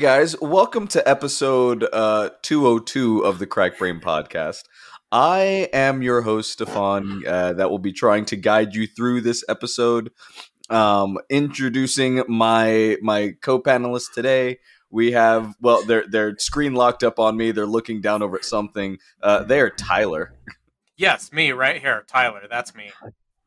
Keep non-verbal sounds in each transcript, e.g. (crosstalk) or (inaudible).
Guys, welcome to episode uh, 202 of the Cracked Brain podcast. I am your host, Stefan, uh, that will be trying to guide you through this episode. Um, introducing my my co-panelists today. We have well, they're they're screen locked up on me. They're looking down over at something. Uh, they are Tyler. Yes, me right here, Tyler. That's me.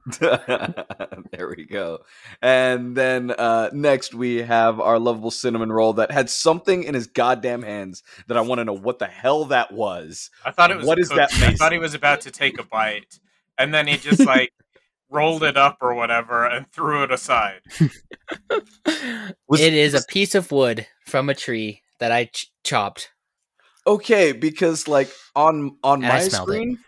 (laughs) there we go. And then uh, next we have our lovable cinnamon roll that had something in his goddamn hands that I want to know what the hell that was. I thought it was What is that, cookie. I thought he was about to take a bite, and then he just like (laughs) rolled it up or whatever and threw it aside. (laughs) Was- it is a piece of wood from a tree that I ch- chopped. Okay, because like on on And my smelled it. screen,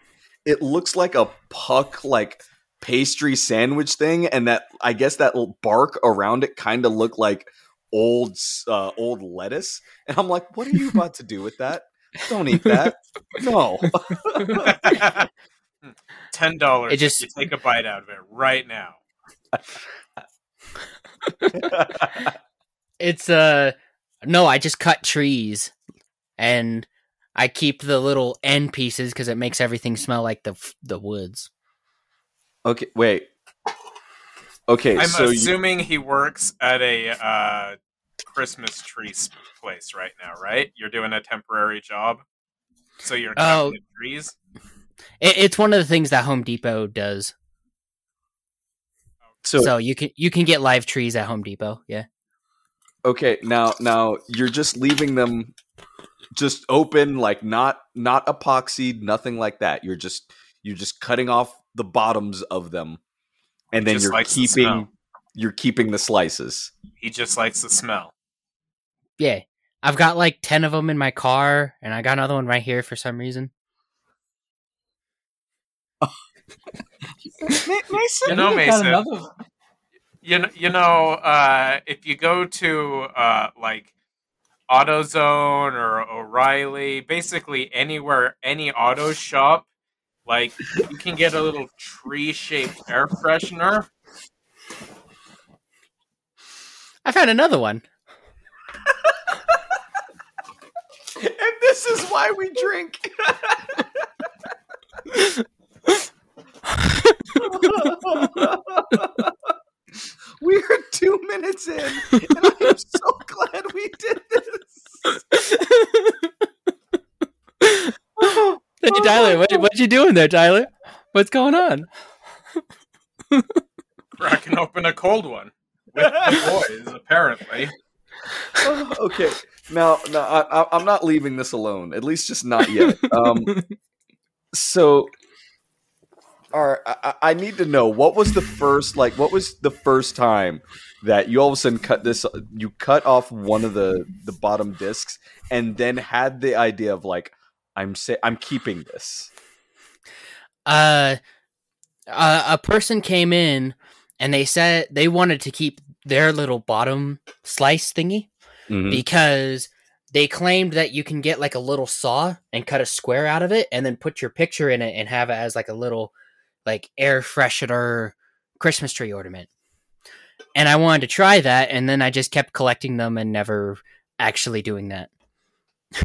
it. looks like a puck like pastry sandwich thing, and that I guess that little bark around it kind of looked like old uh, old lettuce. And I'm like, what are you about to do with that? Don't eat that. No. Ten dollars. It just- you take a bite out of it right now. (laughs) It's uh no, I just cut trees and I keep the little end pieces because it makes everything smell like the the woods. Okay, wait. Okay, I'm so you, assuming he works at a uh, Christmas tree place right now, right? You're doing a temporary job, so you're Oh. cutting the trees. It, it's one of the things that Home Depot does. so, So you can you can get live trees at Home Depot. Yeah. okay now now you're just leaving them just open like not not epoxied nothing like that you're just you're just cutting off the bottoms of them and then you're likes the keeping you're keeping the slices He just likes the smell. Yeah. I've got like 10 of them in my car and I got another one right here for some reason. Mason, You know, Mason. you know, you know uh, if you go to uh, like AutoZone or O'Reilly, basically anywhere, any auto shop, like you can get a little tree-shaped air freshener. I found another one. (laughs) and this is why we drink (laughs) we are two minutes in and i am so glad we did this (laughs) Hey Tyler, what what you doing there, Tyler? What's going on? Cracking open a cold one with the (laughs) boys, apparently. (laughs) okay now now I, I, i'm not leaving this alone at least just not yet um (laughs) so all right I, I I need to know what was the first like what was the first time that you all of a sudden cut this you cut off one of the the bottom discs and then had the idea of like i'm say i'm keeping this uh, uh, a person came in and they said they wanted to keep their little bottom slice thingy because they claimed that you can get like a little saw and cut a square out of it and then put your picture in it and have it as like a little like air freshener Christmas tree ornament. And I wanted to try that and then I just kept collecting them and never actually doing that. (laughs)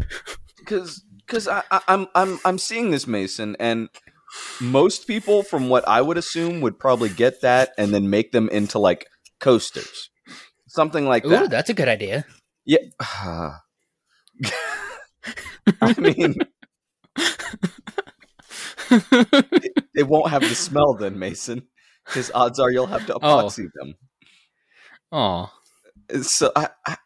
because because I, I, I'm I'm I'm seeing this Mason, and most people, from what I would assume, would probably get that and then make them into like coasters, something like Ooh, that. that's a good idea. Yeah, (sighs) I mean, (laughs) they won't have the smell then, Mason, because odds are you'll have to Oh. epoxy them. Oh. so I I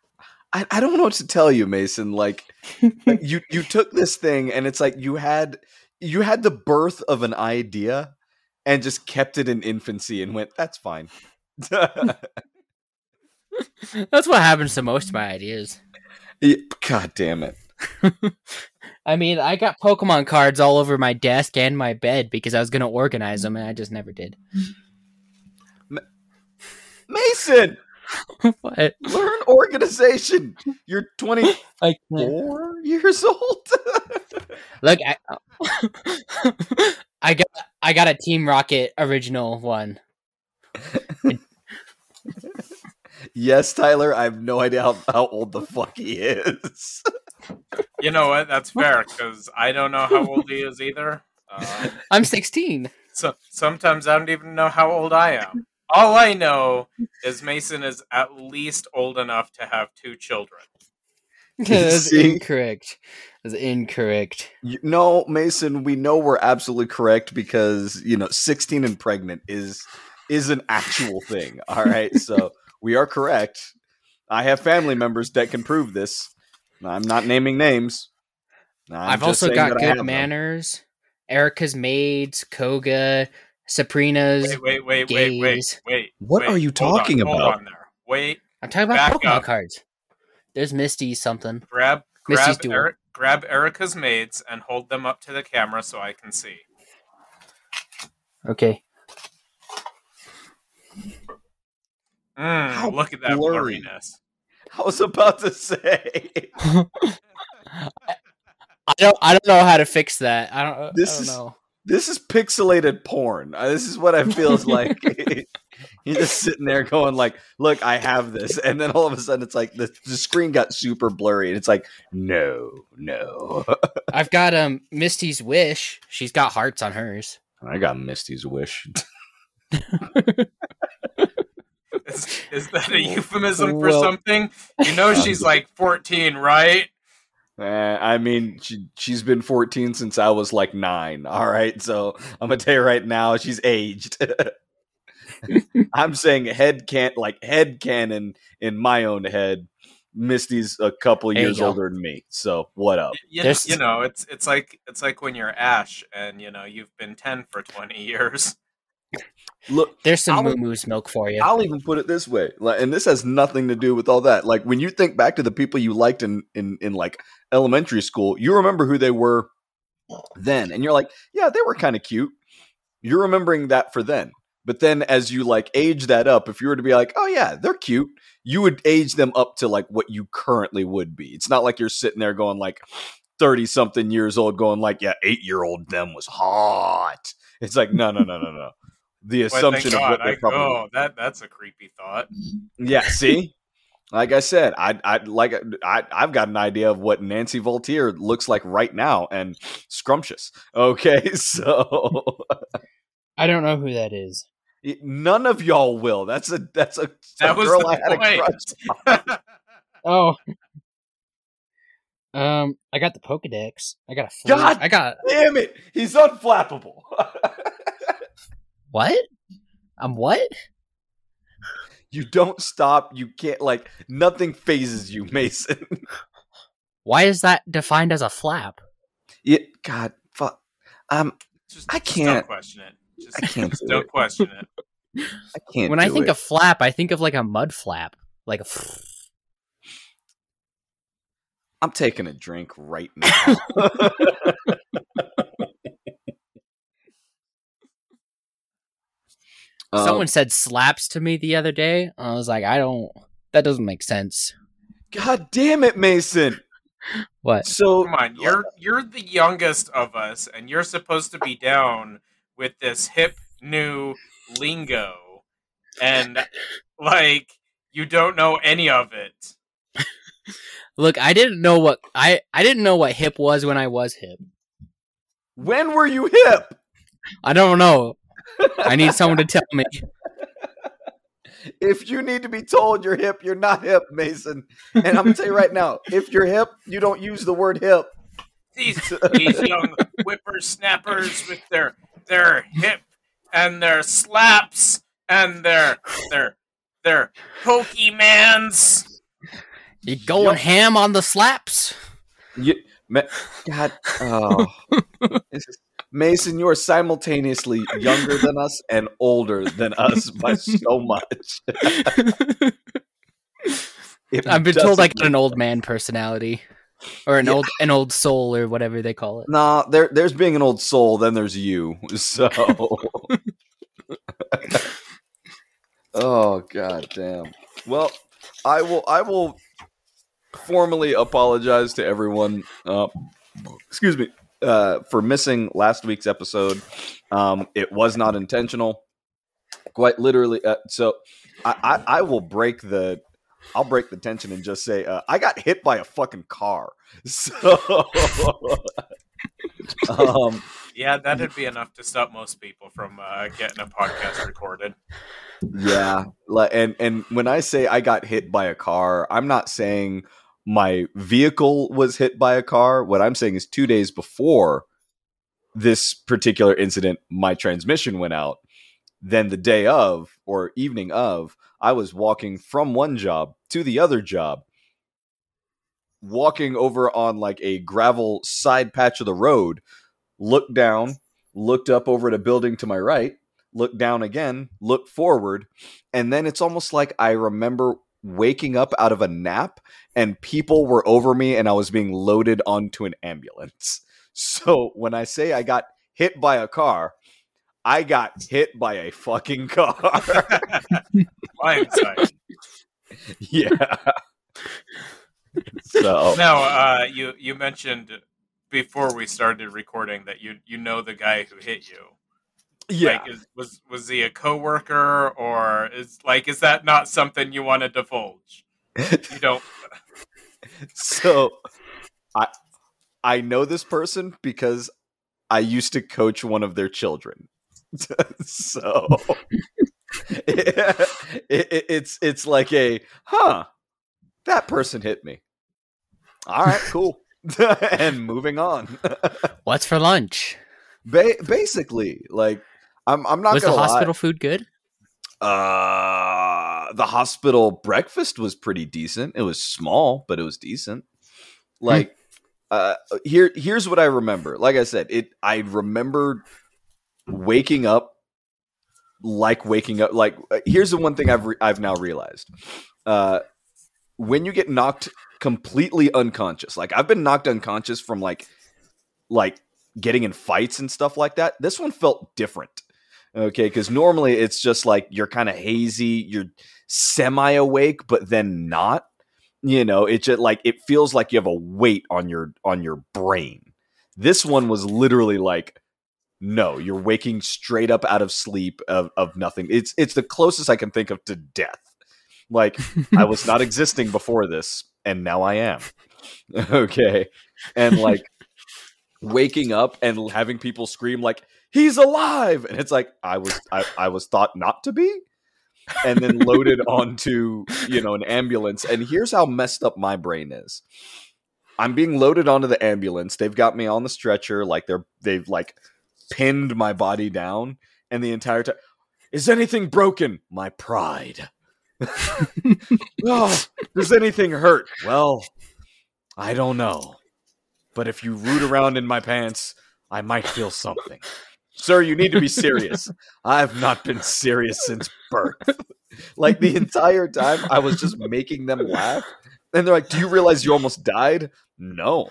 I don't know what to tell you, Mason. Like (laughs) you you took this thing and it's like you had you had the birth of an idea and just kept it in infancy and went, that's fine. (laughs) That's what happens to most of my ideas. (laughs) Yeah, God damn it. I mean, I got Pokemon cards all over my desk and my bed because I was going to organize them and I just never did. Mason, (laughs) what? learn organization. You're 24 (laughs) I can't. years old. (laughs) Look, I, I got I got a Team Rocket original one. yes, Tyler. I have no idea how, how old the fuck he is. you know what? That's fair because I don't know how old he is either. Uh, I'm 16. So sometimes I don't even know how old I am. All I know is Mason is at least old enough to have two children. (laughs) That's incorrect. That's incorrect. You, no, Mason, we know we're absolutely correct because you know, 16 and pregnant is is an actual thing. All right, (laughs) so we are correct. I have family members that can prove this. I'm not naming names. i have also got good manners. Them. Erika's maids, Koga, Sabrina's. Wait, wait, wait, wait, wait, wait. What wait, are you talking on, about? there. Wait. I'm talking about Pokemon up. cards. There's Misty something. Grab, grab, Eric, grab Erika's maids and hold them up to the camera so I can see. Okay. Mm, look at that blurry. blurriness. (laughs) I was about to say. (laughs) I don't. I don't know how to fix that. I don't. This I don't is know. This is pixelated porn. Uh, this is what I feels (laughs) like. (laughs) You're just sitting there going like, "Look, I have this," and then all of a sudden, it's like the, the screen got super blurry, and it's like, "No, no." (laughs) I've got um Misty's wish. She's got hearts on hers. I got Misty's wish. is, is that a euphemism for well, something? You know, she's like 14, right? Eh, I mean, she she's been 14 since I was like nine. All right, so I'm gonna tell you right now, she's aged. (laughs) I'm saying head can't like head canon in my own head. Misty's a couple years older than me, so what up? You, you, you know, it's it's like it's like when you're Ash and you know you've been 10 for 20 years. Look, there's some moo moo's milk for you. I'll even put it this way, like, and this has nothing to do with all that. Like when you think back to the people you liked in in in like elementary school, you remember who they were then, and you're like, yeah, they were kind of cute. You're remembering that for then. But then as you like age that up, if you were to be like, oh yeah, they're cute, you would age them up to like what you currently would be. It's not like you're sitting there going like 30 something years old going like, yeah, eight year old them was hot. It's like, no, no, no, no, no the assumption well, of what they're probably. Oh, that that's a creepy thought. Yeah. (laughs) See. like I said, I I like I I've got an idea of what Nancy Voltier looks like right now, and scrumptious. Okay, (laughs) so (laughs) I don't know who that is. None of y'all will. That's a that's a, that a girl I had point. a crush. oh, um, I got the Pokedex. I got a. God, I got. Damn it! He's unflappable. What? I'm what? You don't stop. You can't like nothing fazes you, Mason. Why is that defined as a flap? Yeah, God, fuck. Um, just, I can't just question it. Just, I can't. Just (laughs) do not question it. I can't. When I think it. of flap, I think of like a mud flap, like a. I'm taking a drink right (laughs) now. (laughs) Someone um, said slaps to me the other day. I was like, I don't. That doesn't make sense. God damn it, Mason. (laughs) What? So come on, you're you're the youngest of us, and you're supposed to be down with this hip new lingo, and like you don't know any of it. Look, I didn't know what I I didn't know what hip was when I was hip. When were you hip? I don't know. I need someone to tell me. (laughs) If you need to be told you're hip, you're not hip, Mason. And I'm gonna tell you right now, (laughs) if you're hip, you don't use the word hip. These these young whippersnappers with their their hip and their slaps and their their their Pokemans. You going yep. ham on the slaps? You, God, oh, (laughs) this is Mason, you are simultaneously younger than us and older than us by so much. (laughs) I've been told I got an old man personality. Or an yeah. old an old soul or whatever they call it. Nah, there there's being an old soul, then there's you. So (laughs) Oh god damn. Well, I will I will formally apologize to everyone. Uh, excuse me uh, for missing last week's episode. Um, it was not intentional. Quite literally. Uh, so I, I, I will break the I'll break the tension and just say uh, I got hit by a fucking car. (laughs) So, um, yeah, that'd be enough to stop most people from uh, getting a podcast recorded. Yeah, and and when I say I got hit by a car, I'm not saying my vehicle was hit by a car. What I'm saying is two days before this particular incident, my transmission went out. Then the day of or evening of, I was walking from one job to the other job, walking over on like a gravel side patch of the road, looked down, looked up over at a building to my right, looked down again, looked forward, and then it's almost like I remember waking up out of a nap and people were over me and I was being loaded onto an ambulance. (laughs) So when I say I got hit by a car, I got hit by a fucking car. (laughs) Hindsight. (laughs) yeah. So now, uh, you you mentioned before we started recording that you you know the guy who hit you. Yeah. Like, is, was was he a coworker or is like is that not something you want to divulge? You don't. (laughs) so, I I know this person because I used to coach one of their children. (laughs) so (laughs) it, it, it's it's like a huh that person hit me all right cool and moving on what's for lunch ba- basically like i'm i'm not was the hospital food good uh the hospital breakfast was pretty decent it was small but it was decent hmm. like uh here here's what i remember like i said it i remember waking up like waking up like uh, here's the one thing I've re- I've now realized. Uh when you get knocked completely unconscious. Like I've been knocked unconscious from like like getting in fights and stuff like that. This one felt different. Okay, cuz normally it's just like you're kind of hazy, you're semi awake but then not. You know, it just like it feels like you have a weight on your on your brain. This one was literally like no, you're waking straight up out of sleep of, of nothing. It's it's the closest I can think of to death. Like I was not (laughs) existing before this, and now I am. (laughs) okay. And like waking up and having people scream like, he's alive. And it's like I was I, I was thought not to be. And then loaded (laughs) onto, you know, an ambulance. And here's how messed up my brain is. I'm being loaded onto the ambulance. They've got me on the stretcher, like they're they've like pinned my body down, and the entire time, is anything broken? My pride. (laughs) oh, does anything hurt? Well, I don't know. But if you root around in my pants, I might feel something. Sir, you need to be serious. (laughs) I've not been serious since birth. like the entire time, I was just making them laugh. And they're like, Do you realize you almost died? No.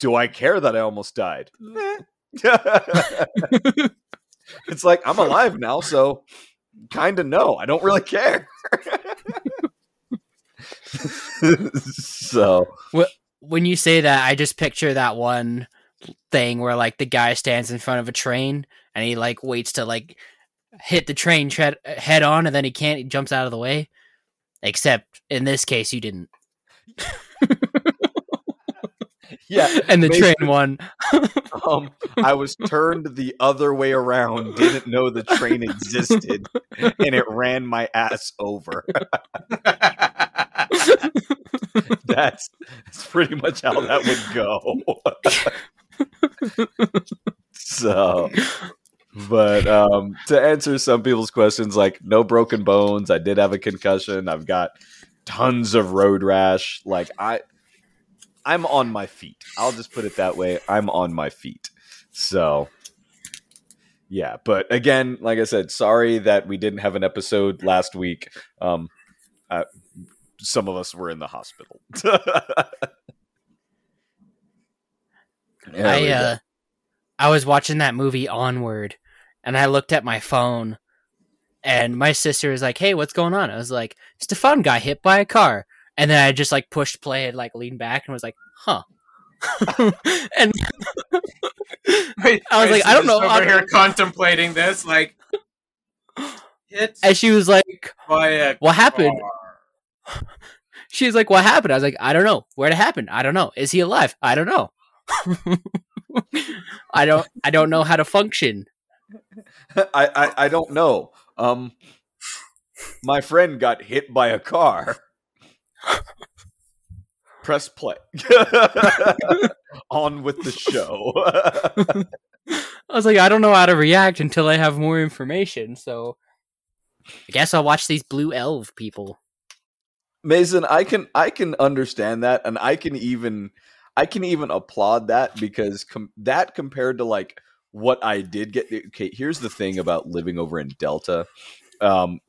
Do I care that I almost died? (laughs) It's like I'm alive now, so kind of no. I don't really care. (laughs) so when you say that, I just picture that one thing where like the guy stands in front of a train and he like waits to like hit the train tread- head on, and then he can't. He jumps out of the way. Except in this case, you didn't. (laughs) yeah, (laughs) and the train won. (laughs) um, I was turned the other way around, didn't know the train existed, and it ran my ass over. that's that's pretty much how that would go. So, but um, to answer some people's questions, like no broken bones, I did have a concussion. I've got tons of road rash. Like I I'm on my feet. I'll just put it that way. I'm on my feet. So yeah, but again, like I said, sorry that we didn't have an episode last week. Um, uh, some of us were in the hospital. (laughs) I uh, I was watching that movie Onward, and I looked at my phone, and my sister was like, "Hey, what's going on?" I was like, "Stefan got hit by a car." And then I just like pushed play and like leaned back and was like, huh. (laughs) and (laughs) Wait, I was like, I don't know. Over here contemplating this, like, hit and she was like, "What happened?" (laughs) She's like, "What happened?" I was like, "I don't know. Where'd it happen? I don't know. Is he alive? I don't know. (laughs) I don't. I don't know how to function." (laughs) I, I I don't know. Um, my friend got hit by a car. (laughs) Press play. On with the show. I was like, I don't know how to react until I have more information. So, I guess I'll watch these blue elf people. Mason, I can I can understand that, and I can even I can even applaud that because com- that compared to like what I did get. Okay, here's the thing about living over in Delta. Um,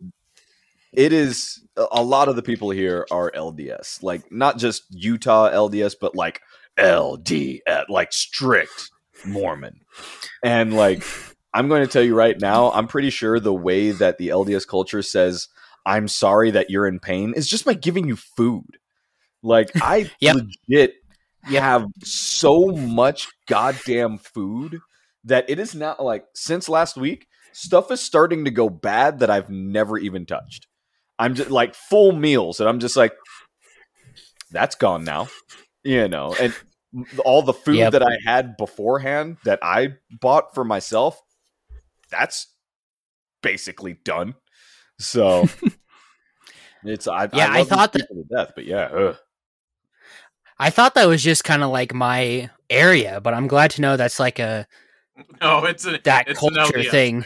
it is a lot of the people here are LDS, like not just Utah LDS, but like LDS, like strict Mormon, and like I'm going to tell you right now, I'm pretty sure the way that the LDS culture says I'm sorry that you're in pain is just by giving you food. Like I (laughs) Yep. legit have so much goddamn food that it is not like since last week stuff is starting to go bad that I've never even touched. I'm just like full meals and I'm just like that's gone now. You know, and all the food Yep. that I had beforehand that I bought for myself that's basically done. So (laughs) it's I Yeah, I these thought that- death, but yeah, ugh. I thought that was just kind of like my area, but I'm glad to know that's like a No, it's a that it's culture LDS. thing.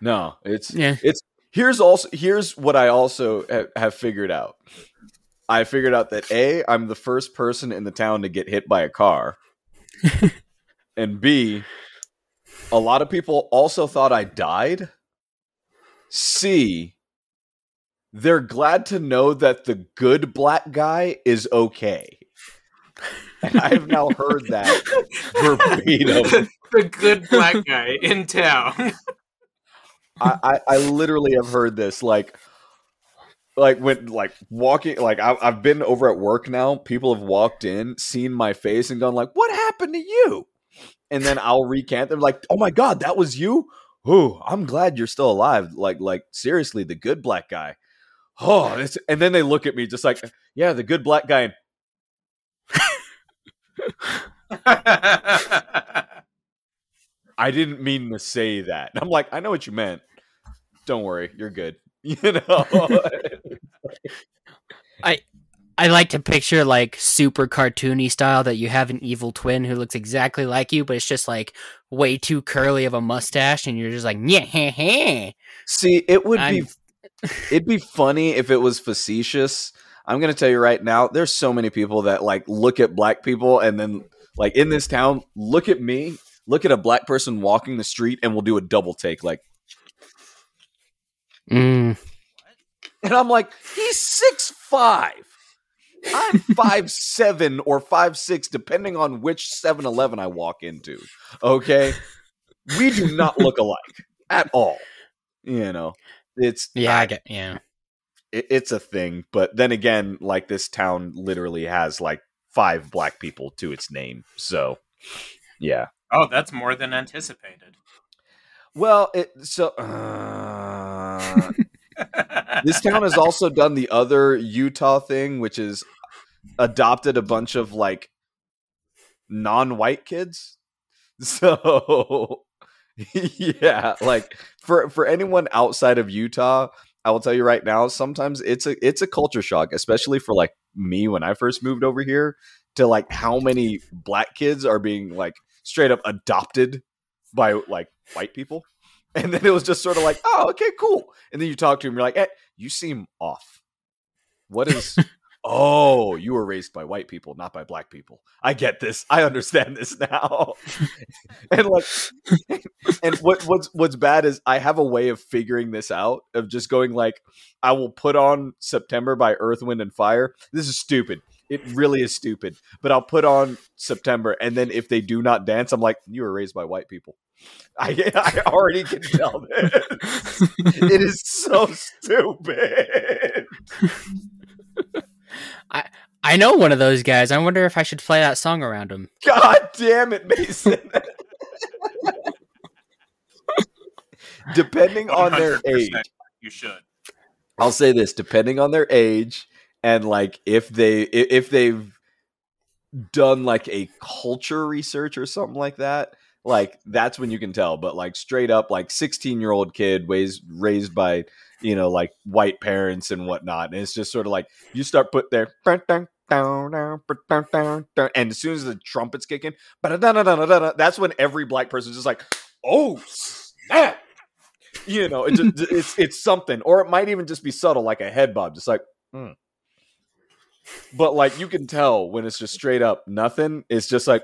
no, it's Yeah. it's here's also here's what I also ha- have figured out. I figured out that a I'm the first person in the town to get hit by a car, (laughs) and b a lot of people also thought I died. C they're glad to know that the good black guy is okay. And I've now heard that (laughs) verbatim. the good black guy in town. I, I, I literally have heard this like like when like walking like I, I've been over at work now people have walked in seen my face and gone like what happened to you and then i'll recant them like oh my god that was you oh i'm glad you're still alive like like seriously the good black guy oh it's, and then they look at me just like yeah the good black guy and (laughs) i didn't mean to say that and i'm like i know what you meant don't worry you're good (laughs) you know (laughs) I I like to picture like super cartoony style that you have an evil twin who looks exactly like you, but it's just like way too curly of a mustache, and you're just like, yeah, heh, heh. See, it would be I'm- it'd be funny if it was facetious. I'm gonna tell you right now, there's so many people that like look at black people and then like in this town, look at me, look at a black person walking the street, and we'll do a double take, like, Mm. and I'm like, he's six five. I'm five seven or five six, depending on which 7-Eleven I walk into. Okay, we do not look alike at all. You know, it's Yeah, I get, yeah. It, it's a thing. But then again, like this town literally has like five black people to its name. So, yeah. oh, that's more than anticipated. Well, it so uh, (laughs) this town has also done the other Utah thing, which is adopted a bunch of like non-white kids. (laughs) So, (laughs) yeah, like for for anyone outside of Utah, I will tell you right now, sometimes it's a it's a culture shock, especially for like me when I first moved over here to like how many black kids are being like straight up adopted by like white people. (laughs) And then it was just sort of like, oh, okay, cool. And then you talk to him, you're like, hey, you seem off. What is Oh, you were raised by white people, not by black people. I get this. I understand this now. (laughs) and like and what what's what's bad is I have a way of figuring this out of just going like I will put on September by Earth, Wind and Fire. This is stupid. It really is stupid. But I'll put on September and then if they do not dance, I'm like, you were raised by white people. (laughs) I I already can tell this. (laughs) it is so stupid. I I know one of those guys. I wonder if I should play that song around him. (laughs) God damn it, Mason. (laughs) Depending on their age, you should. I'll say this: depending on their age and like if they if they've done like a culture research or something like that, like that's when you can tell. But like straight up, like sixteen year old kid raised raised by you know like white parents and whatnot, and it's just sort of like you start put there. And as soon as the trumpet's kicking, that's when every black person is just like, "Oh snap!" You know, it's just, (laughs) it's it's something, or it might even just be subtle, like a head bob, just like. Hmm. But like you can tell when it's just straight up nothing. It's just like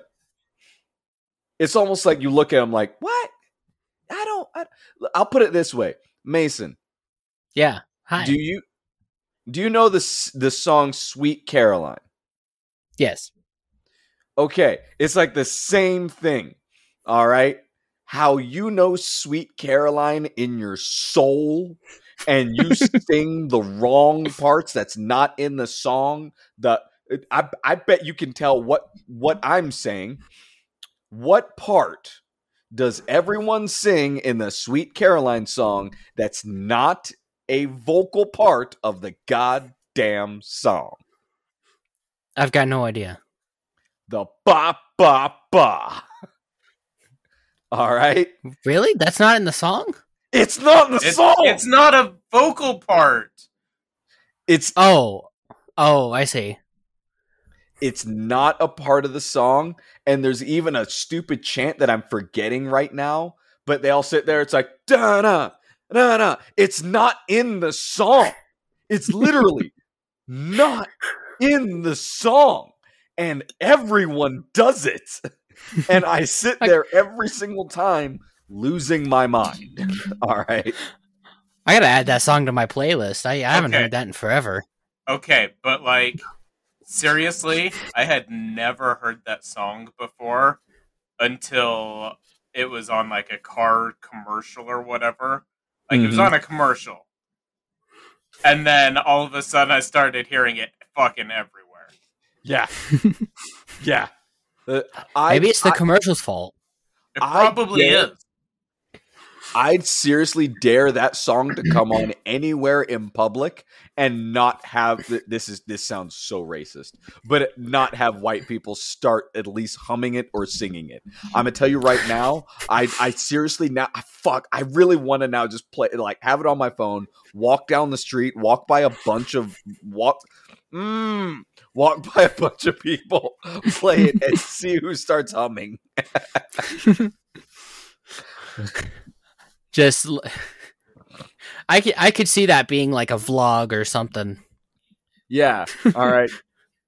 it's almost like you look at him like, "What? I don't." I, I'll put it this way, Mason. Yeah. Hi. Do you do you know the the song "Sweet Caroline"? Yes. Okay, it's like the same thing. All right, how you know "Sweet Caroline" in your soul, and you (laughs) sing the wrong parts that's not in the song. The I I bet you can tell what what I'm saying. What part does everyone sing in the Sweet Caroline song that's not a vocal part of the goddamn song? I've got no idea. The ba ba ba. (laughs) All right. Really? That's not in the song? It's not in the it's, song. It's not a vocal part. It's Oh. Oh, I see. It's not a part of the song and there's even a stupid chant that I'm forgetting right now, but they all sit there it's like da na da no, It's not in the song. It's (laughs) literally not in the song and everyone does it. And I sit there every single time losing my mind. (laughs) All right. I gotta add that song to my playlist. I, I haven't heard that in forever. Okay, but like seriously, I had never heard that song before until it was on like a car commercial or whatever. Like mm-hmm. it was mm-hmm. on a commercial. And then all of a sudden I started hearing it fucking everywhere. Yeah. (laughs) yeah. Uh, I, Maybe it's the I, commercial's fault. It probably is. I'd seriously dare that song to come on (clears throat) anywhere in public and not have this is this sounds so racist, but not have white people start at least humming it or singing it. I'm gonna tell you right now, I I seriously now fuck, I really want to now just play like have it on my phone, walk down the street, walk by a bunch of walk mm, walk (laughs) by a bunch of people, play it and see who starts humming. (laughs) (laughs) Just, I could I could see that being like a vlog or something. Yeah. (laughs) All right.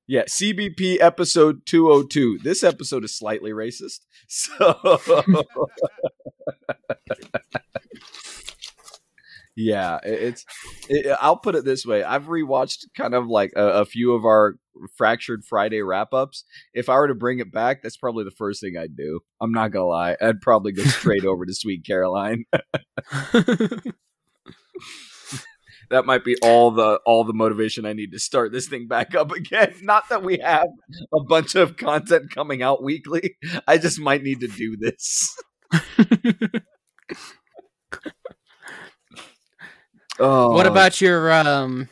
Yeah, CBP episode 202. This episode is slightly racist. (laughs) So (laughs) Yeah, it's it, I'll put it this way. I've rewatched kind of like a, a few of our fractured Friday wrap ups. If I were to bring it back, that's probably the first thing I'd do. I'm not gonna lie. I'd probably go straight (laughs) over to Sweet Caroline. (laughs) that might be all the all the motivation I need to start this thing back up again. (laughs) Not that we have a bunch of content coming out weekly. I just might need to do this. oh. What about your um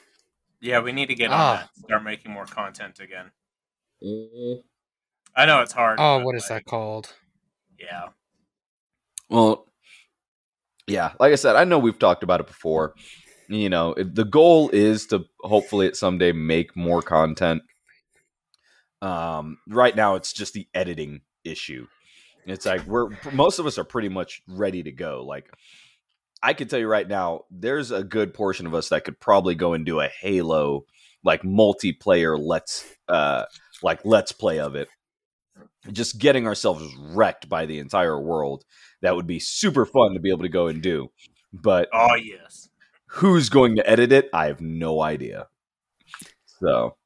yeah, we need to get on oh. that. Start making more content again. Mm-hmm. I know it's hard. Oh, what is like, that called? Yeah. Well, yeah. Like I said, I know we've talked about it before. You know, the goal is to hopefully at someday make more content. Um, right now, it's just the editing issue. It's like we're most of us are pretty much ready to go. Like I can tell you right now, there's a good portion of us that could probably go and do a Halo like multiplayer let's uh like let's play of it. Just getting ourselves wrecked by the entire world. That would be super fun to be able to go and do. But oh yes. Who's going to edit it? I have no idea. So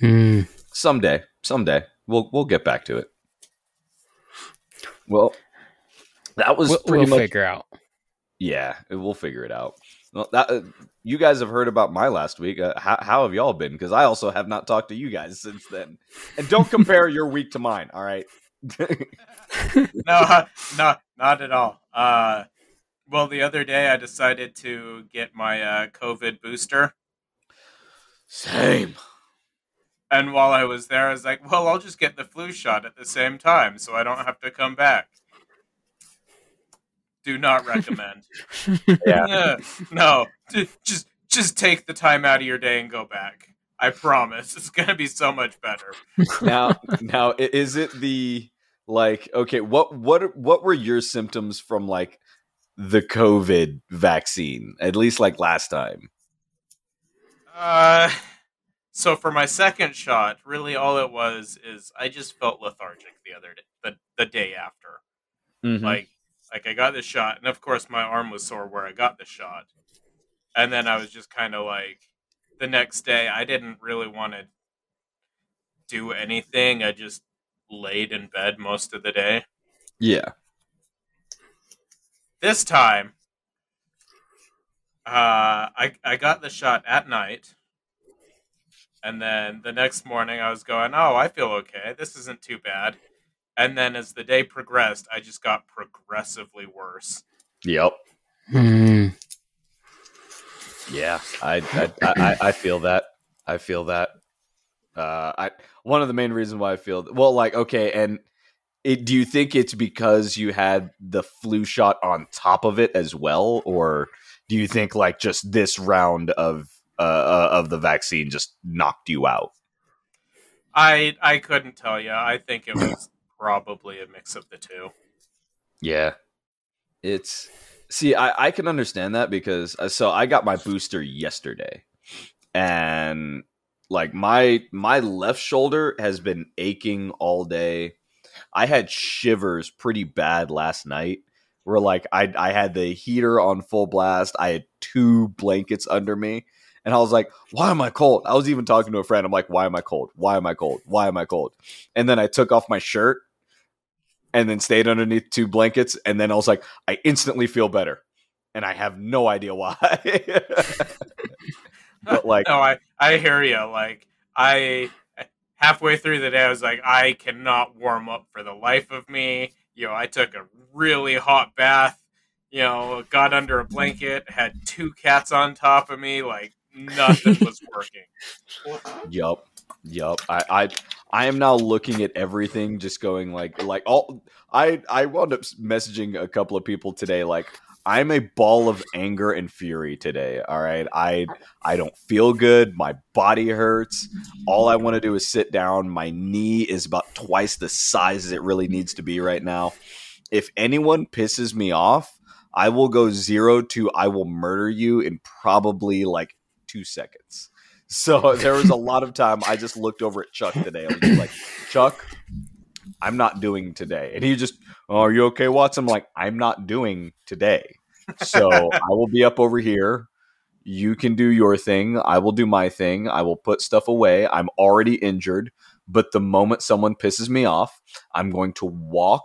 hmm. someday, someday we'll we'll get back to it. Well, that was we'll, pretty we'll much figure out. Yeah, we'll figure it out. Well, that, uh, you guys have heard about my last week. Uh, how, how have y'all been? Because I also have not talked to you guys since then. And don't (laughs) compare your week to mine. All right. (laughs) no, no, not at all. Uh, Well, the other day I decided to get my uh, COVID booster. Same. And while I was there, I was like, well, I'll just get the flu shot at the same time so I don't have to come back. Do not recommend. (laughs) yeah. no, just just take the time out of your day and go back. I promise. It's going to be so much better. now, now is it the like okay, what what what were your symptoms from like the COVID vaccine? At least like last time. Uh so for my second shot, really all it was is I just felt lethargic the other day, the, the day after. Mm-hmm. Like like I got the shot, and of course my arm was sore where I got the shot, and then I was just kind of like, the next day I didn't really want to do anything. I just laid in bed most of the day. Yeah. This time, uh, I I got the shot at night and then the next morning, I was going, oh, I feel okay. This isn't too bad. And then as the day progressed, I just got progressively worse. Yep. Hmm. Yeah, I, I, I I feel that. I feel that. Uh, I one of the main reasons why I feel well, like okay, and it, do you think it's because you had the flu shot on top of it as well, or do you think like just this round of uh, uh, of the vaccine just knocked you out? I I couldn't tell you. I think it was probably a mix of the two. Yeah, it's see, I I can understand that because uh, so I got my booster yesterday, and like my my left shoulder has been aching all day. I had shivers pretty bad last night. Where like I I had the heater on full blast. I had two blankets under me, and I was like, why am I cold? I was even talking to a friend. I'm like, why am I cold? Why am I cold? Why am I cold? And then I took off my shirt and then stayed underneath two blankets. And then I was like, I instantly feel better. And I have no idea why. (laughs) but like, no, I, I hear you. Like, I halfway through the day, I was like, I cannot warm up for the life of me. You know, I took a really hot bath you know, got under a blanket, had two cats on top of me, like nothing (laughs) was working. Yup. Yup. I, I I am now looking at everything just going like like all I I wound up messaging a couple of people today like I'm a ball of anger and fury today. All right. I I don't feel good. My body hurts. All I want to do is sit down. My knee is about twice the size as it really needs to be right now. If anyone pisses me off, I will go zero to I will murder you in probably like two seconds. So (laughs) there was a lot of time I just looked over at Chuck today. I was like, Chuck, I'm not doing today. And he just, oh, are you okay, Watson? I'm like, I'm not doing today. So (laughs) I will be up over here. You can do your thing. I will do my thing. I will put stuff away. I'm already injured. But the moment someone pisses me off, I'm going to walk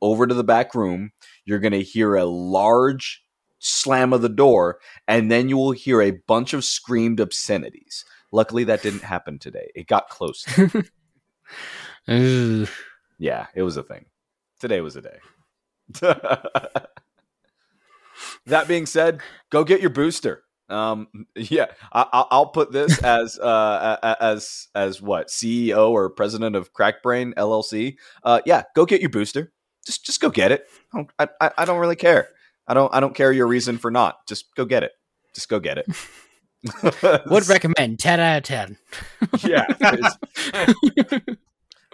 over to the back room. You're going to hear a large slam of the door, and then you will hear a bunch of screamed obscenities. Luckily, that didn't happen today. It got close. (laughs) yeah, it was a thing. Today was a day. (laughs) that being said, go get your booster. Um, (laughs) yeah, I, will put this as uh, as as what CEO or president of Crackbrain LLC. Uh, yeah, go get your booster. Just just go get it. I, I, I don't really care. I don't I don't care your reason for not. Just go get it. Just go get it. (laughs) Would recommend ten out of ten. (laughs) yeah. (laughs)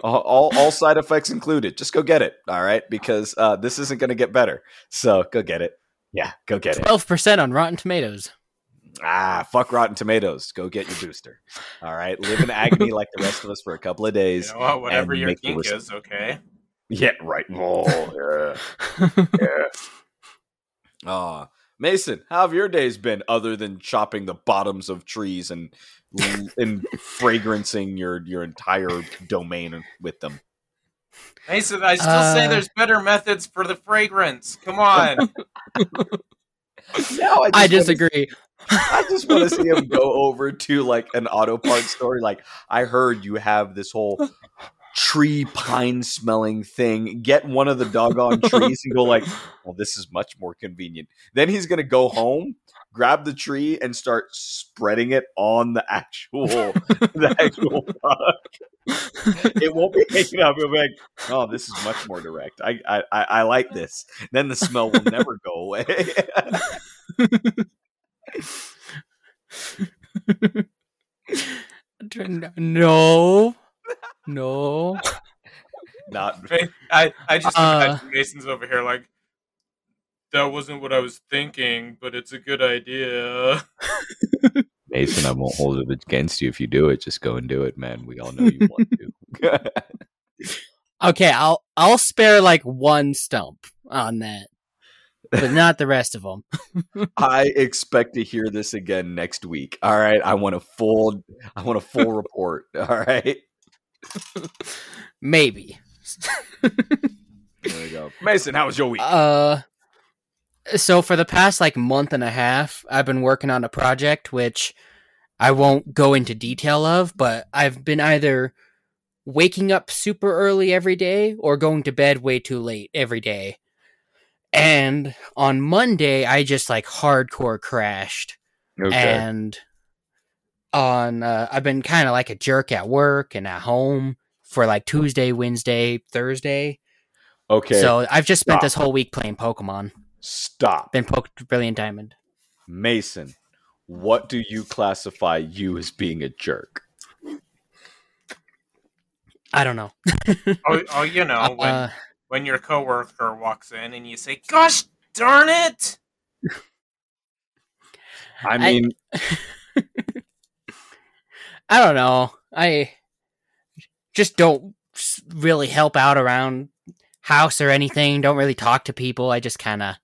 all, all side effects included. Just go get it. All right, because uh, this isn't going to get better. So go get it. Yeah, go get it. Twelve percent on Rotten Tomatoes. Ah, fuck Rotten Tomatoes. Go get your booster. All right, live in agony like the rest of us for a couple of days. You know what? Whatever your kink is, okay. Yeah, right. Oh, yeah. yeah. Uh, Mason, how have your days been other than chopping the bottoms of trees and and fragrancing your your entire domain with them? Mason, I still uh, say there's better methods for the fragrance. Come on. (laughs) no, I, I disagree. I just want to see him go over to like an auto parts store. Like, I heard you have this whole tree pine smelling thing, get one of the doggone trees and go like, (laughs) well, this is much more convenient. Then he's gonna go home, grab the tree, and start spreading it on the actual (laughs) the actual product. it won't be hanging up. It'll be like, oh, this is much more direct. I, I, I like this. Then the smell will never go away. (laughs) no. No. Not. (laughs) I I just uh, Mason's over here like that wasn't what I was thinking, but it's a good idea. (laughs) Mason, I won't hold it against you if you do it. Just go and do it, man. We all know you want to. (laughs) okay, I'll I'll spare like one stump on that, but not the rest of them. I expect to hear this again next week. All right, I want a full I want a full report. All right. Maybe. there we go. Mason, how was your week? Uh so for the past like month and a half, I've been working on a project which I won't go into detail of, but I've been either waking up super early every day or going to bed way too late every day. And on Monday, I just like hardcore crashed. Okay. And on uh, I've been kind of like a jerk at work and at home for like Tuesday, Wednesday, Thursday. Okay. So I've just spent Stop. this whole week playing Pokemon. Stop. Been poked Brilliant Diamond. Mason, what do you classify you as being a jerk? I don't know. oh, oh, you (laughs) know, when uh, when your coworker walks in and you say, "Gosh darn it!" I mean, I, (laughs) I don't know. I just don't really help out around house or anything. Don't really talk to people. I just kind of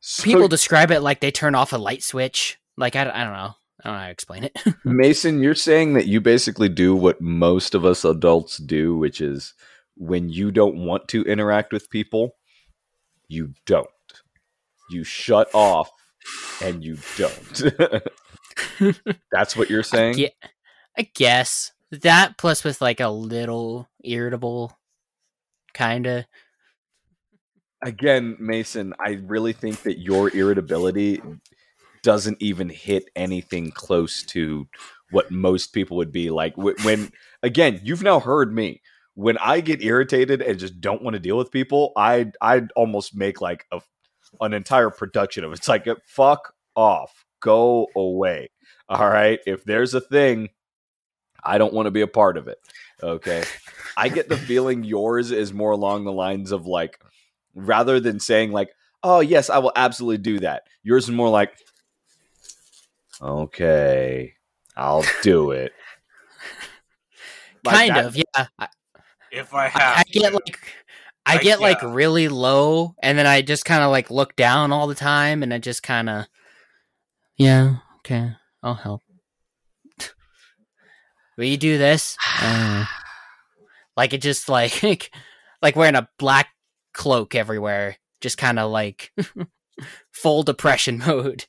so, people describe it like they turn off a light switch. Like I, I don't know. I don't know how to explain it. (laughs) Mason, you're saying that you basically do what most of us adults do, which is when you don't want to interact with people, you don't. You shut off and you don't. (laughs) (laughs) That's what you're saying? I, I guess. That plus with like a little irritable kind of. Again, Mason, I really think that your irritability doesn't even hit anything close to what most people would be like when again, you've now heard me. When I get irritated and just don't want to deal with people, I I almost make like a an entire production of it. It's like fuck off. Go away. All right. If there's a thing, I don't want to be a part of it. Okay. I get the (laughs) feeling yours is more along the lines of like, rather than saying, like, oh, yes, I will absolutely do that, yours is more like, okay, I'll do it. Like kind that. of, yeah. If I have, I, I get like, I like, get like really low, and then I just kind of like look down all the time, and I just kind of, yeah, okay, I'll help. (laughs) Will you do this? Uh, (sighs) like it just like (laughs) like wearing a black cloak everywhere, just kind of like (laughs) full depression mode.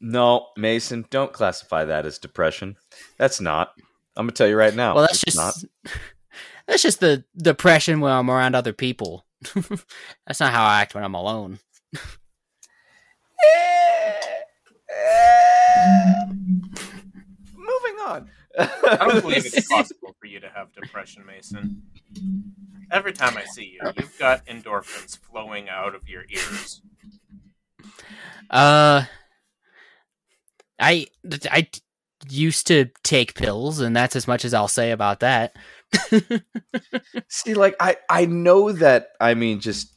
No, Mason, don't classify that as depression. That's not. I'm gonna tell you right now. Well, that's just not. that's just the depression when I'm around other people. that's not how I act when I'm alone. Moving on. (laughs) I don't believe it's (laughs) possible for you to have depression, Mason. Every time I see you, you've got endorphins flowing out of your ears. Uh, I I used to take pills, and that's as much as I'll say about that. (laughs) see, like I I know that. I mean, just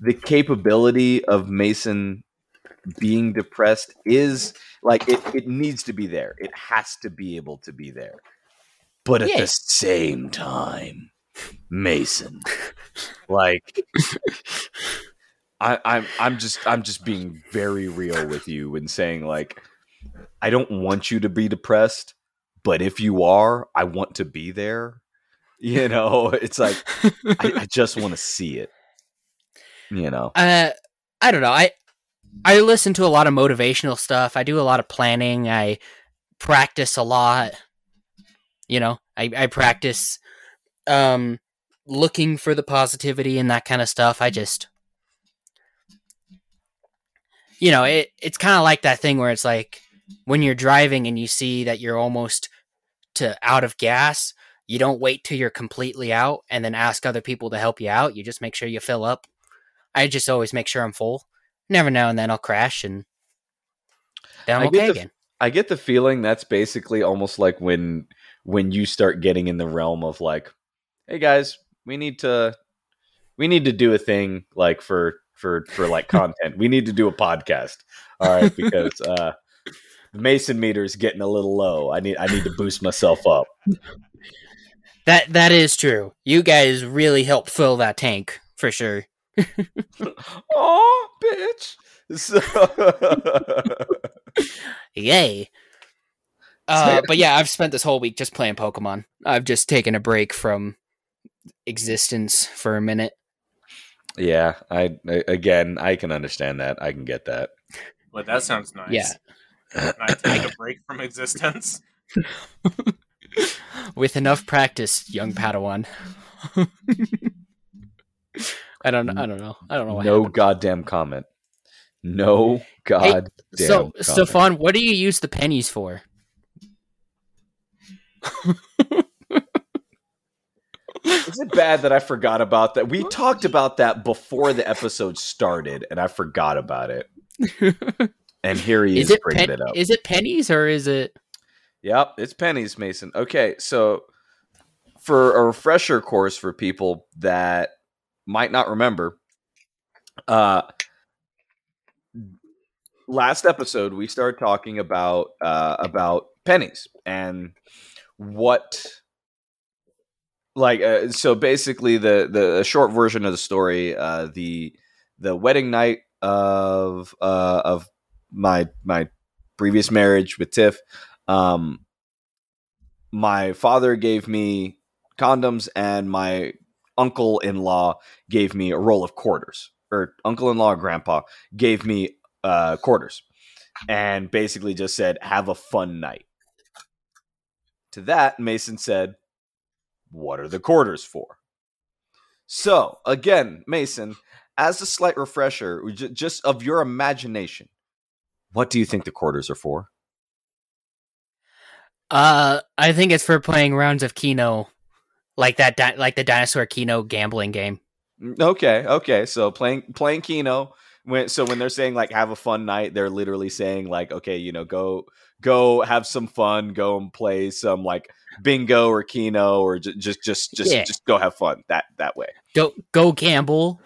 the capability of Mason being depressed is like it, it needs to be there. It has to be able to be there. But at yeah. the same time, Mason, like I, I'm I'm just I'm just being very real with you and saying like I don't want you to be depressed, but if you are, I want to be there. You (laughs) know, it's like I, I just want to see it. You know, uh, I don't know. I I listen to a lot of motivational stuff. I do a lot of planning. I practice a lot. You know, I, I practice um looking for the positivity and that kind of stuff. I just you know, it it's kind of like that thing where it's like when you're driving and you see that you're almost to out of gas, you don't wait till you're completely out and then ask other people to help you out. You just make sure you fill up. I just always make sure I'm full. Never now and then I'll crash and then I'm okay the, again. I get the feeling that's basically almost like when when you start getting in the realm of like, hey guys, we need to we need to do a thing like for for for like (laughs) content. we need to do a podcast. All right, because uh the Mason meter is getting a little low. I need I need to boost myself up. That that is true. You guys really helped fill that tank for sure. (laughs) oh, bitch. So... (laughs) Yay. Uh, but yeah, I've spent this whole week just playing Pokemon. I've just taken a break from existence for a minute. Yeah, I, I again, I can understand that. I can get that. Well, that sounds nice. Yeah. Can I take a break from existence? (laughs) With enough practice, young Padawan. I don't. Know. I don't know. I don't know. Why. No happened. goddamn comment. No god. Hey, so, Stefan, what do you use the pennies for? Is it bad that I forgot about that? We (laughs) talked about that before the episode started, and I forgot about it. (laughs) and here he is, is it bringing pen- it up. Is it pennies or is it? Yep, it's pennies, Mason. Okay, so for a refresher course for people that might not remember, uh, last episode we started talking about uh, about pennies and what like uh, so basically the the short version of the story uh the the wedding night of uh of my my previous marriage with Tiff um my father gave me condoms and my uncle-in-law gave me a roll of quarters or uncle-in-law grandpa gave me uh quarters and basically just said have a fun night to that mason said what are the quarters for? So, again, Mason, as a slight refresher, just of your imagination, what do you think the quarters are for? Uh, I think it's for playing rounds of Keno, like that, di- like the dinosaur Keno gambling game. Mm, okay, okay. So playing playing Keno. When so when they're saying like have a fun night, they're literally saying like okay, you know, go go have some fun, go and play some like bingo or keno or just just just just, yeah. just go have fun that that way. Go go gamble,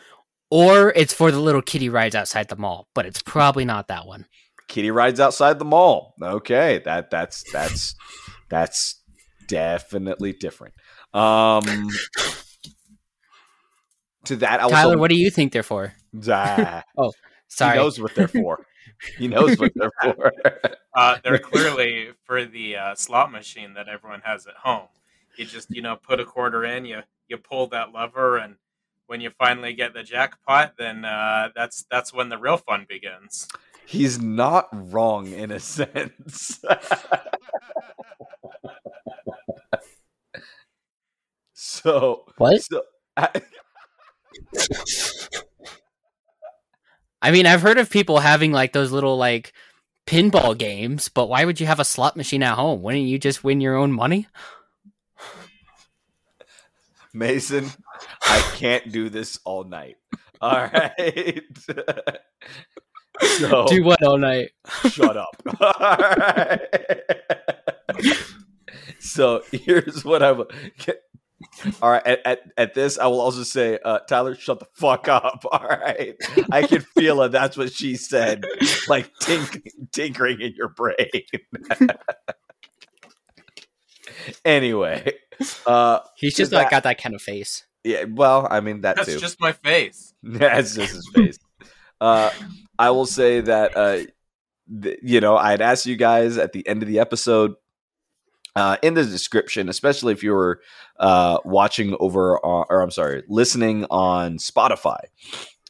or it's for the little kitty rides outside the mall, but it's probably not that one. Kitty rides outside the mall. Okay, that that's that's that's definitely different. Um, to that, I Tyler, what do you think they're for? Ah, (laughs) oh, sorry. He knows what they're for. he knows what they're (laughs) for. uh, they're clearly for the uh, slot machine that everyone has at home. You just you know put a quarter in, you you pull that lever, and when you finally get the jackpot, then uh, that's that's when the real fun begins. He's not wrong in a (laughs) sense. So what? So, I, (laughs) I mean, I've heard of people having like those little like pinball games, but why would you have a slot machine at home? Wouldn't you just win your own money? Mason, I can't do this all night. All right. (laughs) so, do what all night? shut up. All right. (laughs) so here's what I will all right. At, at, at, this, I will also say, uh, Tyler, shut the fuck up. (laughs) All right. I can feel it. That's what she said. Like tink, tinkering in your brain. (laughs) anyway, uh, he's just not got that kind of face. Yeah. Well, I mean that That's too. just my face. (laughs) That's just his face. uh, I will say that uh, th- you know I had asked you guys at the end of the episode uh, in the description, especially if you were uh, watching over, on, or I'm sorry, listening on Spotify.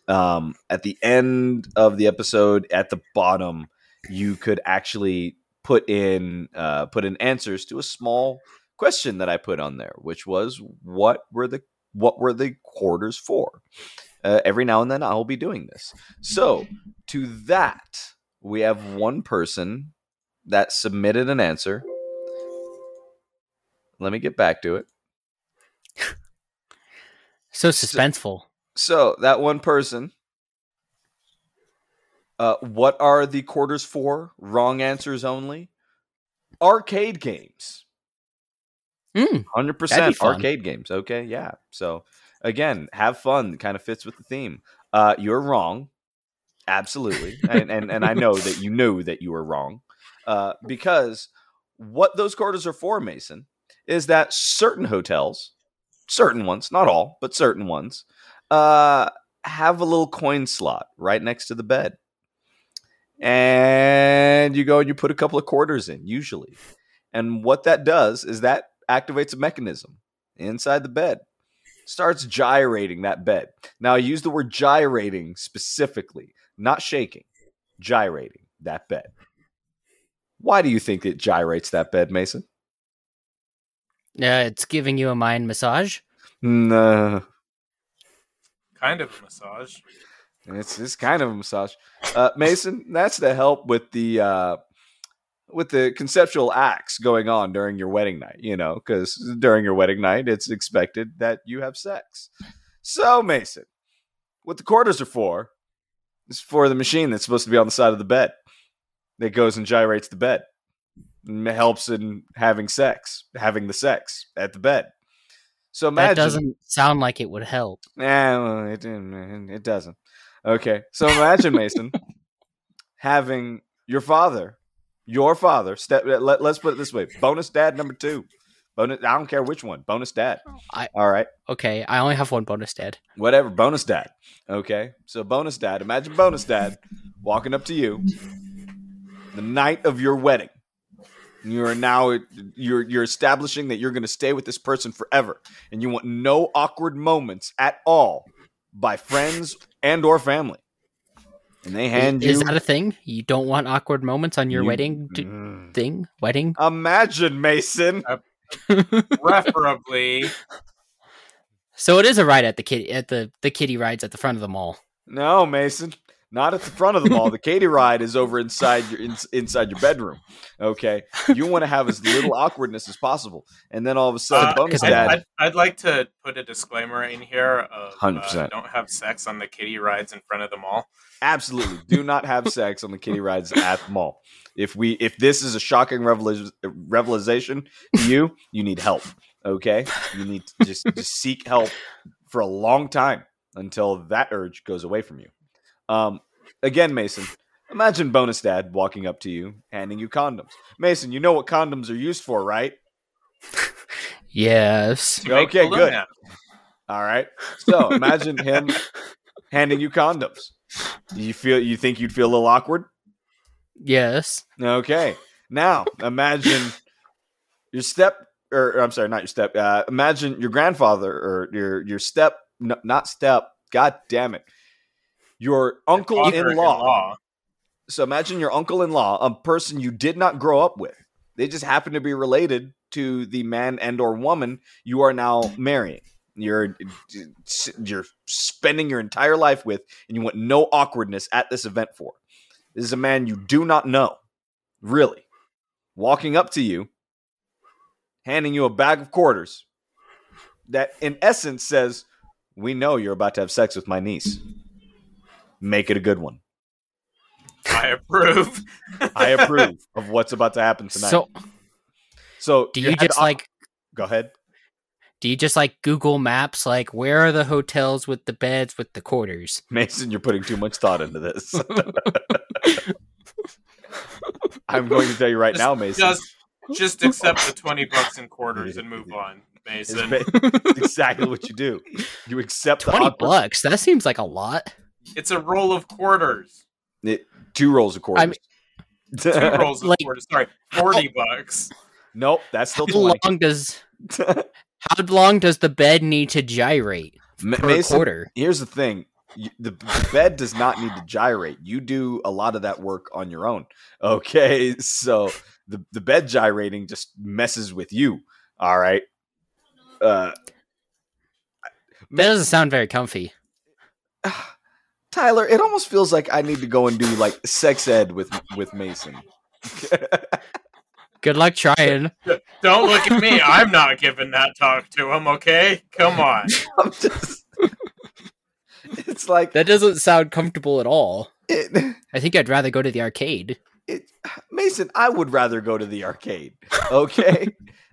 Um, at the end of the episode, at the bottom, you could actually put in uh, put in answers to a small question that I put on there, which was what were the what were the quarters for? Uh, every now and then I'll be doing this. So to that, we have one person that submitted an answer. Let me get back to it. so suspenseful. So, so that one person uh, what are the quarters for? Wrong answers only. Arcade games. Mm, 100% arcade games. Okay, yeah. So, again, have fun. Kind of fits with the theme. Uh, you're wrong. Absolutely. and, and, and I know that you knew that you were wrong. Uh, because what those quarters are for, Mason, is that certain hotels, certain ones, not all, but certain ones, uh, have a little coin slot right next to the bed. And you go and you put a couple of quarters in usually. And what that does is that activates a mechanism inside the bed starts gyrating that bed. Now i use the word gyrating specifically not shaking gyrating that bed. Why do you think it gyrates that bed mason uh, it's giving you a mind massage no kind of a massage it's it's kind of a massage. Uh, Mason, that's to help with the uh, with the conceptual acts going on during your wedding night. You know, because during your wedding night, it's expected that you have sex. So, Mason, what the quarters are for is for the machine that's supposed to be on the side of the bed that goes and gyrates the bed. Helps in having sex, having the sex at the bed. So imagine that doesn't sound like it would help. Yeah, well, it, it doesn't. Okay, so imagine Mason having your father, your father. Step. Let, us put it this way: bonus dad number two. Bonus. I don't care which one. Bonus dad. I, All right. Okay, I only have one bonus dad. Whatever. Bonus dad. Okay, so bonus dad. Imagine bonus dad walking up to you the night of your wedding. You are now you're you're establishing that you're going to stay with this person forever, and you want no awkward moments at all by friends and or family. And they hand is, you. Is that a thing? You don't want awkward moments on your you, wedding d- mm. thing? Wedding? Imagine, Mason. Uh, preferably. (laughs) So it is a ride at the kid at the the kitty rides at the front of the mall. No, Mason. Not at the front of the mall. The Katie ride is over inside your in, inside your bedroom. Okay, you want to have as little awkwardness as possible, and then all of a sudden, uh, I'd, dad. I'd, I'd, like to put a disclaimer in here. Hundred uh. Don't have sex on the Kitty rides in front of the mall. Absolutely, do not have sex on the Kitty rides at the mall. If we if this is a shocking revelation to you, you need help. Okay, you need to just just seek help for a long time until that urge goes away from you. Um, again, Mason, imagine bonus dad walking up to you, handing you condoms. Mason, you know what condoms are used for, right? (laughs) yes. Okay, good. All right. So imagine him (laughs) handing you condoms. You feel you think you'd feel a little awkward? Yes. Okay. Now imagine your step or, or I'm sorry, not your step. Uh, imagine your grandfather or your your step, not step. God damn it your uncle in law. So imagine your uncle in law, a person you did not grow up with. They just happen to be related to the man and or woman you are now marrying. You're you're spending your entire life with, and you want no awkwardness at this event for. This is a man you do not know, really, walking up to you, handing you a bag of quarters that, in essence, says, "We know you're about to have sex with my niece." Make it a good one. I approve. I approve of what's about to happen tonight. So, so do you just like go ahead? Do you just like Google Maps? Like, where are the hotels with the beds with the quarters? Mason, you're putting too much thought into this. (laughs) (laughs) I'm going to tell you right just, now, Mason. Just, just accept the twenty bucks in quarters and move on, Mason. It's (laughs) exactly what you do. You accept twenty bucks. That seems like a lot. It's a roll of quarters. It, two rolls of quarters. I mean, (laughs) two rolls of like, quarters. Sorry, forty how, bucks. Nope, that's still how 20. long does (laughs) how long does the bed need to gyrate per Mason, quarter? Here's the thing: you, the, the bed does not need to gyrate. You do a lot of that work on your own. Okay, so the the bed gyrating just messes with you. All right. Uh, that doesn't sound very comfy. (sighs) Tyler, it almost feels like I need to go and do like sex ed with with Mason. Good luck trying. (laughs) Don't look at me. I'm not giving that talk to him, okay? Come (laughs) on. I'm just (laughs) It's like That doesn't sound comfortable at all. It, I think I'd rather go to the arcade. It, Mason, I would rather go to the arcade. Okay?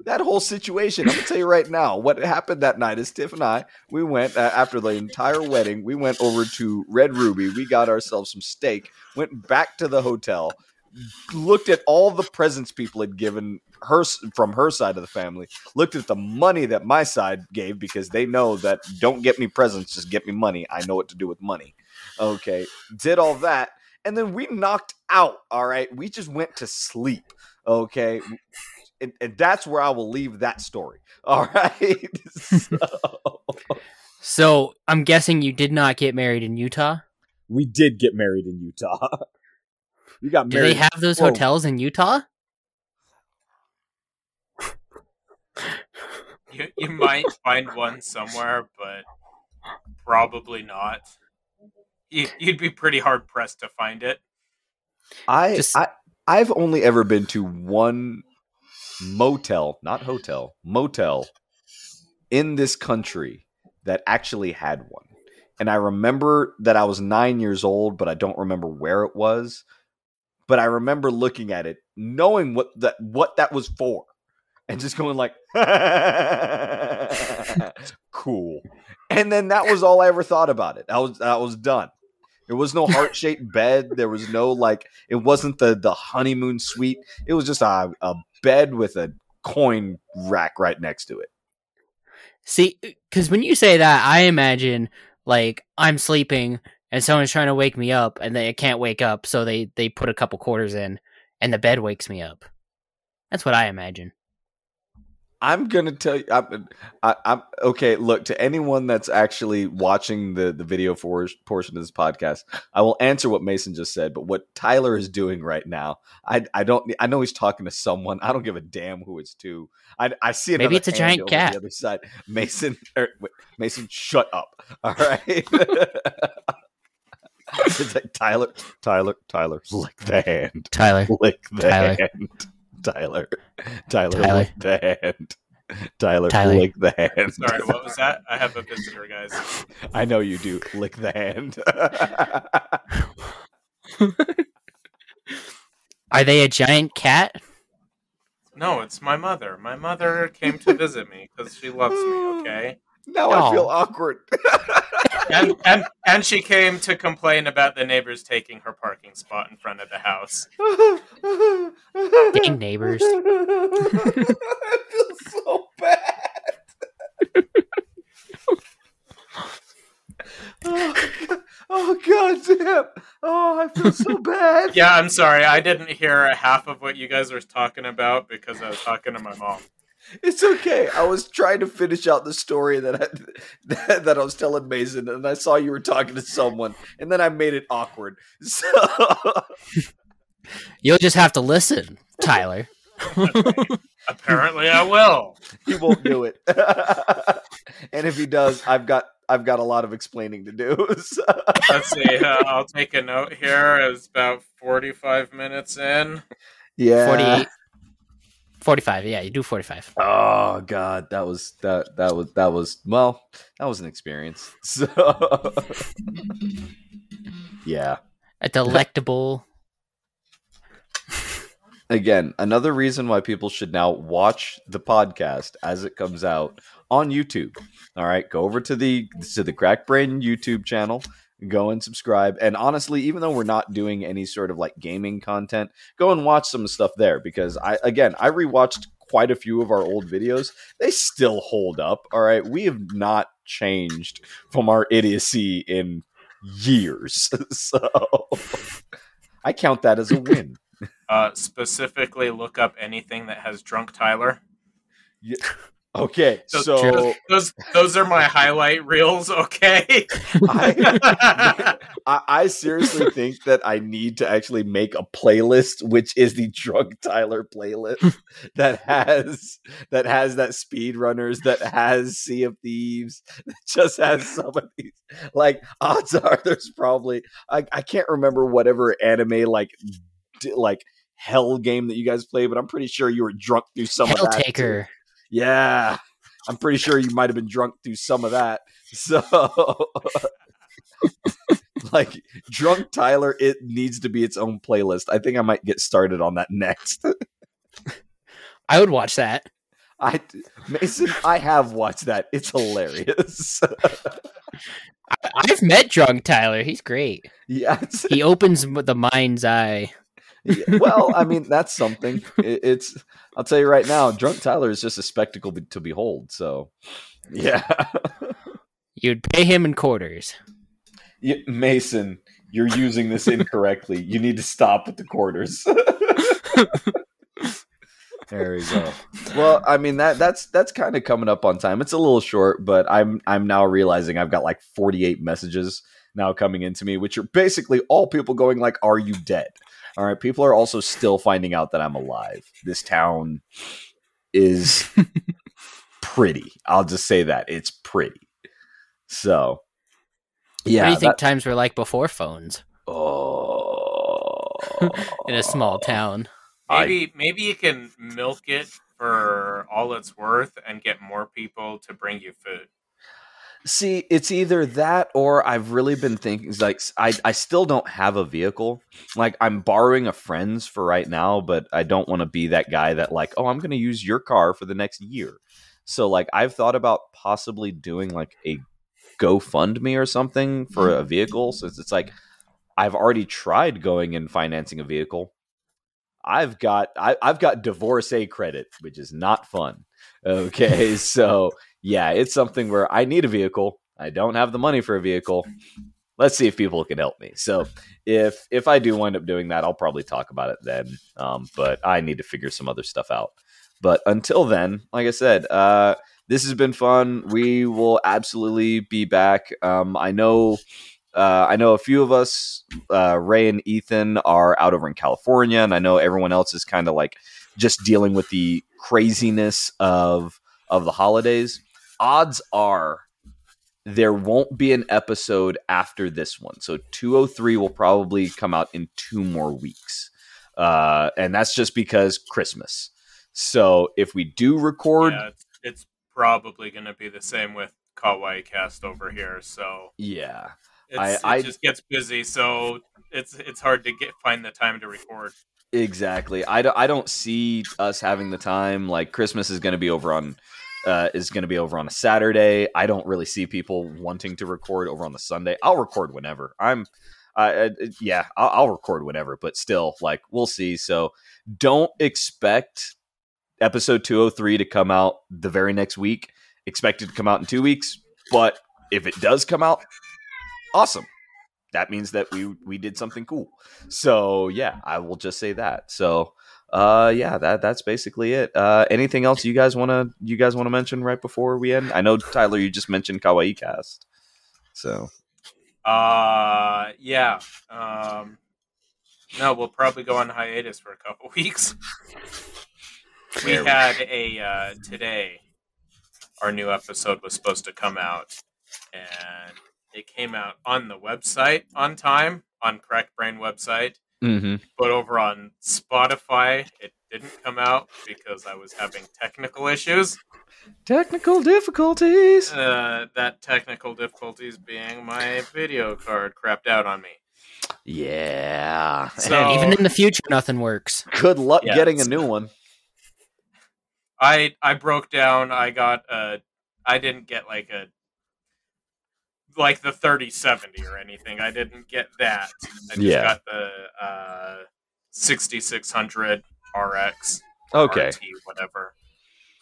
That whole situation. I'm gonna tell you right now what happened that night is Tiff and I we went uh, after the entire wedding. We went over to Red Ruby. We got ourselves some steak. Went back to the hotel. Looked at all the presents people had given her from her side of the family. Looked at the money that my side gave because they know that don't get me presents, just get me money. I know what to do with money. Okay, did all that, and then we knocked out. All right, we just went to sleep. Okay, and, and that's where I will leave that story. (laughs) All right. so. (laughs) so I'm guessing you did not get married in Utah. We did get married in Utah. (laughs) We got married. Do they have those Whoa. hotels in Utah? You, you might find one somewhere, but probably not. You, would be pretty hard pressed to find it. I, Just... I I've only ever been to one motel, not hotel, motel in this country that actually had one. And I remember that I was nine years old, but I don't remember where it was. But I remember looking at it, knowing what that what that was for, and just going like, (laughs) "Cool." And then that was all I ever thought about it. I was I was done. There was no heart shaped bed. There was no like. It wasn't the the honeymoon suite. It was just a, a bed with a coin rack right next to it. See, because when you say that, I imagine like I'm sleeping and someone's trying to wake me up and they can't wake up, so they they put a couple quarters in and the bed wakes me up. That's what I imagine. I'm gonna tell you. I'm, I, am okay. Look to anyone that's actually watching the the video for portion of this podcast. I will answer what Mason just said, but what Tyler is doing right now, I I don't. I know he's talking to someone. I don't give a damn who it's to. I I see maybe it's a giant cat. The other side, Mason. Er, wait, Mason, shut up. All right. (laughs) it's like Tyler, Tyler, Tyler, lick the hand. Tyler, lick the Tyler. hand. Tyler. Tyler, Tyler. lick the hand. Tyler, Tyler, lick the hand. Sorry, what was that? I have a (laughs) visitor, guys. I know you do. Lick the hand. Are they a giant cat? No, it's my mother. My mother came to visit me because she loves me, okay? Now I feel awkward. (laughs) and, and and she came to complain about the neighbors taking her parking spot in front of the house. Dang neighbors! (laughs) I feel so bad. (laughs) oh, oh god damn! Oh, I feel so bad. Yeah, I'm sorry. I didn't hear half of what you guys were talking about because I was talking to my mom. It's okay. I was trying to finish out the story that I (laughs) that, that I was telling Mason, and I saw you were talking to someone, and then I made it awkward. (laughs) So (laughs) you'll just have to listen, Tyler. Apparently, I will. He won't do it, and if he does, I've got I've got a lot of explaining to do. So. Let's see. Uh, I'll take a note here. It's about forty-five minutes in. Yeah, forty-eight. 45 yeah you do 45 oh god that was that that was that was well that was an experience. (laughs) So yeah. A delectable. Again another reason why people should now watch the podcast as it comes out on youtube. All right go over to the to the Cracked Brain youtube channel go and subscribe. And honestly, even though we're not doing any sort of like gaming content, go and watch some stuff there because I again I rewatched quite a few of our old videos. They still hold up. All right. We have not changed from our idiocy in years. (laughs) so I count that as a win. Uh, specifically look up anything that has drunk Tyler. Yeah. Okay, those, so those those are my highlight reels. Okay, I, (laughs) (laughs) I, I seriously think that I need to actually make a playlist, which is the Drunk Tyler playlist that has that has that speedrunners, that has Sea of Thieves, that just has some of these. Like odds are, there's probably I, I can't remember whatever anime like like hell game that you guys play, but I'm pretty sure you were drunk through some Hell of that. Taker. Yeah. I'm pretty sure you might have been drunk through some of that. (laughs) So (laughs) like drunk Tyler, it needs to be its own playlist. I think I might get started on that next. (laughs) I would watch that. I Mason, I have watched that. It's hilarious. I've met drunk Tyler. He's great. yeah, He opens with the mind's eye. Yeah, well, I mean, that's something. (laughs) It, it's I'll tell you right now, drunk Tyler is just a spectacle be- to behold. So, yeah. (laughs) You'd pay him in quarters. Y- Mason, you're using this incorrectly. You need to stop with the quarters. (laughs) there we go. Well, I mean that that's that's kind of coming up on time. It's a little short, but I'm I'm now realizing I've got like 48 messages now coming into me, which are basically all people going like, "Are you dead?" All right, people are also still finding out that I'm alive. This town is (laughs) pretty. I'll just say that it's pretty. So, yeah, what do you think that- times were like before phones Oh, (laughs) in a small oh. town? I- maybe maybe you can milk it for all it's worth and get more people to bring you food. See, it's either that or I've really been thinking like I I still don't have a vehicle. Like I'm borrowing a friend's for right now, but I don't want to be that guy that like, "Oh, I'm going to use your car for the next year." So like I've thought about possibly doing like a GoFundMe or something for a vehicle since it's like I've already tried going and financing a vehicle. I've got I, I've got divorcee credit, which is not fun. Okay, (laughs) so yeah, it's something where I need a vehicle. I don't have the money for a vehicle. Let's see if people can help me. So if if I do wind up doing that, I'll probably talk about it then. Um, but I need to figure some other stuff out. But until then, like I said, uh, this has been fun. We will absolutely be back. Um, I know. Uh, I know a few of us, uh, Ray and Ethan, are out over in California, and I know everyone else is kind of like just dealing with the craziness of of the holidays. Odds are there won't be an episode after this one, so 203 will probably come out in two more weeks, uh, and that's just because Christmas. So if we do record, Yeah, it's, it's probably going to be the same with Kawaii Cast over here. So yeah, it's, I- it just gets busy. So it's it's hard to get find the time to record. Exactly. I don't, I don't see us having the time. Like Christmas is going to be over on uh, is going to be over on a Saturday. I don't really see people wanting to record over on the Sunday. I'll record whenever. I'm uh, yeah, I'll, I'll record whenever, but still like we'll see. So don't expect episode 203 to come out the very next week. Expect it to come out in 2 weeks, but if it does come out, awesome that means that we we did something cool. So yeah, I will just say that. So uh yeah, that that's basically it. Uh anything else you guys want to you guys want to mention right before we end? I know Tyler you just mentioned Kawaii Cast. So Uh, yeah. Um, no, we'll probably go on hiatus for a couple (laughs) weeks. We had a uh, today. Our new episode was supposed to come out, and it came out on the website on time on Cracked Brain website, mhm. but over on Spotify it didn't come out because I was having technical issues. technical difficulties. Uh, that technical difficulties being my video card crapped out on me. Yeah. (laughs) So- Even in the future, nothing works. Good luck Yeah, getting a new one. I I broke down. I got a. I didn't get like a like the thirty seventy or anything. I didn't get that. I just Yeah. got the uh, sixty six hundred RX. Okay. RT, whatever.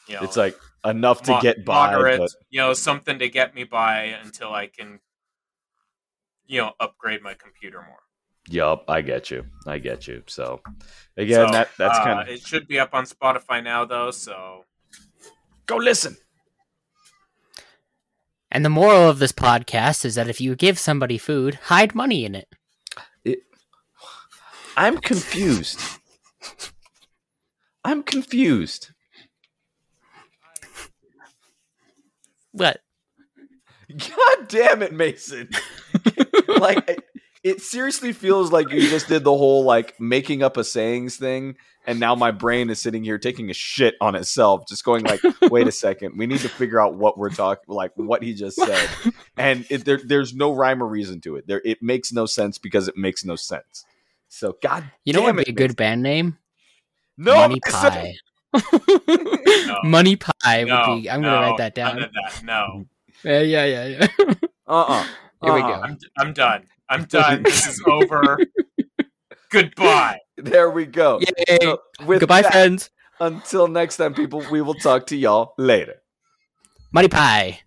You know, It's like enough to mo- get by moderate, but you know, something to get me by until I can, you know, upgrade my computer more. yup, I get you. I get you. So again, So, that that's uh, kind of It should be up on Spotify now, though. So Go listen. And the moral of this podcast is that if you give somebody food, hide money in it. it I'm confused. I'm confused. What? God damn it, Mason. (laughs) like it seriously feels like you just did the whole like making up a sayings thing and now my brain is sitting here taking a shit on itself just going like wait a (laughs) second we need to figure out what we're talking like what he just said. And it, there, there's no rhyme or reason to it. There it makes no sense because it makes no sense. So god you know what would be a good band name? No money pie. No. (laughs) money pie no, would be i'm gonna write that down. that, no. (laughs) Yeah yeah yeah yeah. Uh-uh here uh-uh. we go. I'm, I'm done I'm (laughs) done. this is over. (laughs) Goodbye. There we go. Yay. So Goodbye, that, friends. Until next time, people, we will talk to y'all later. Money pie.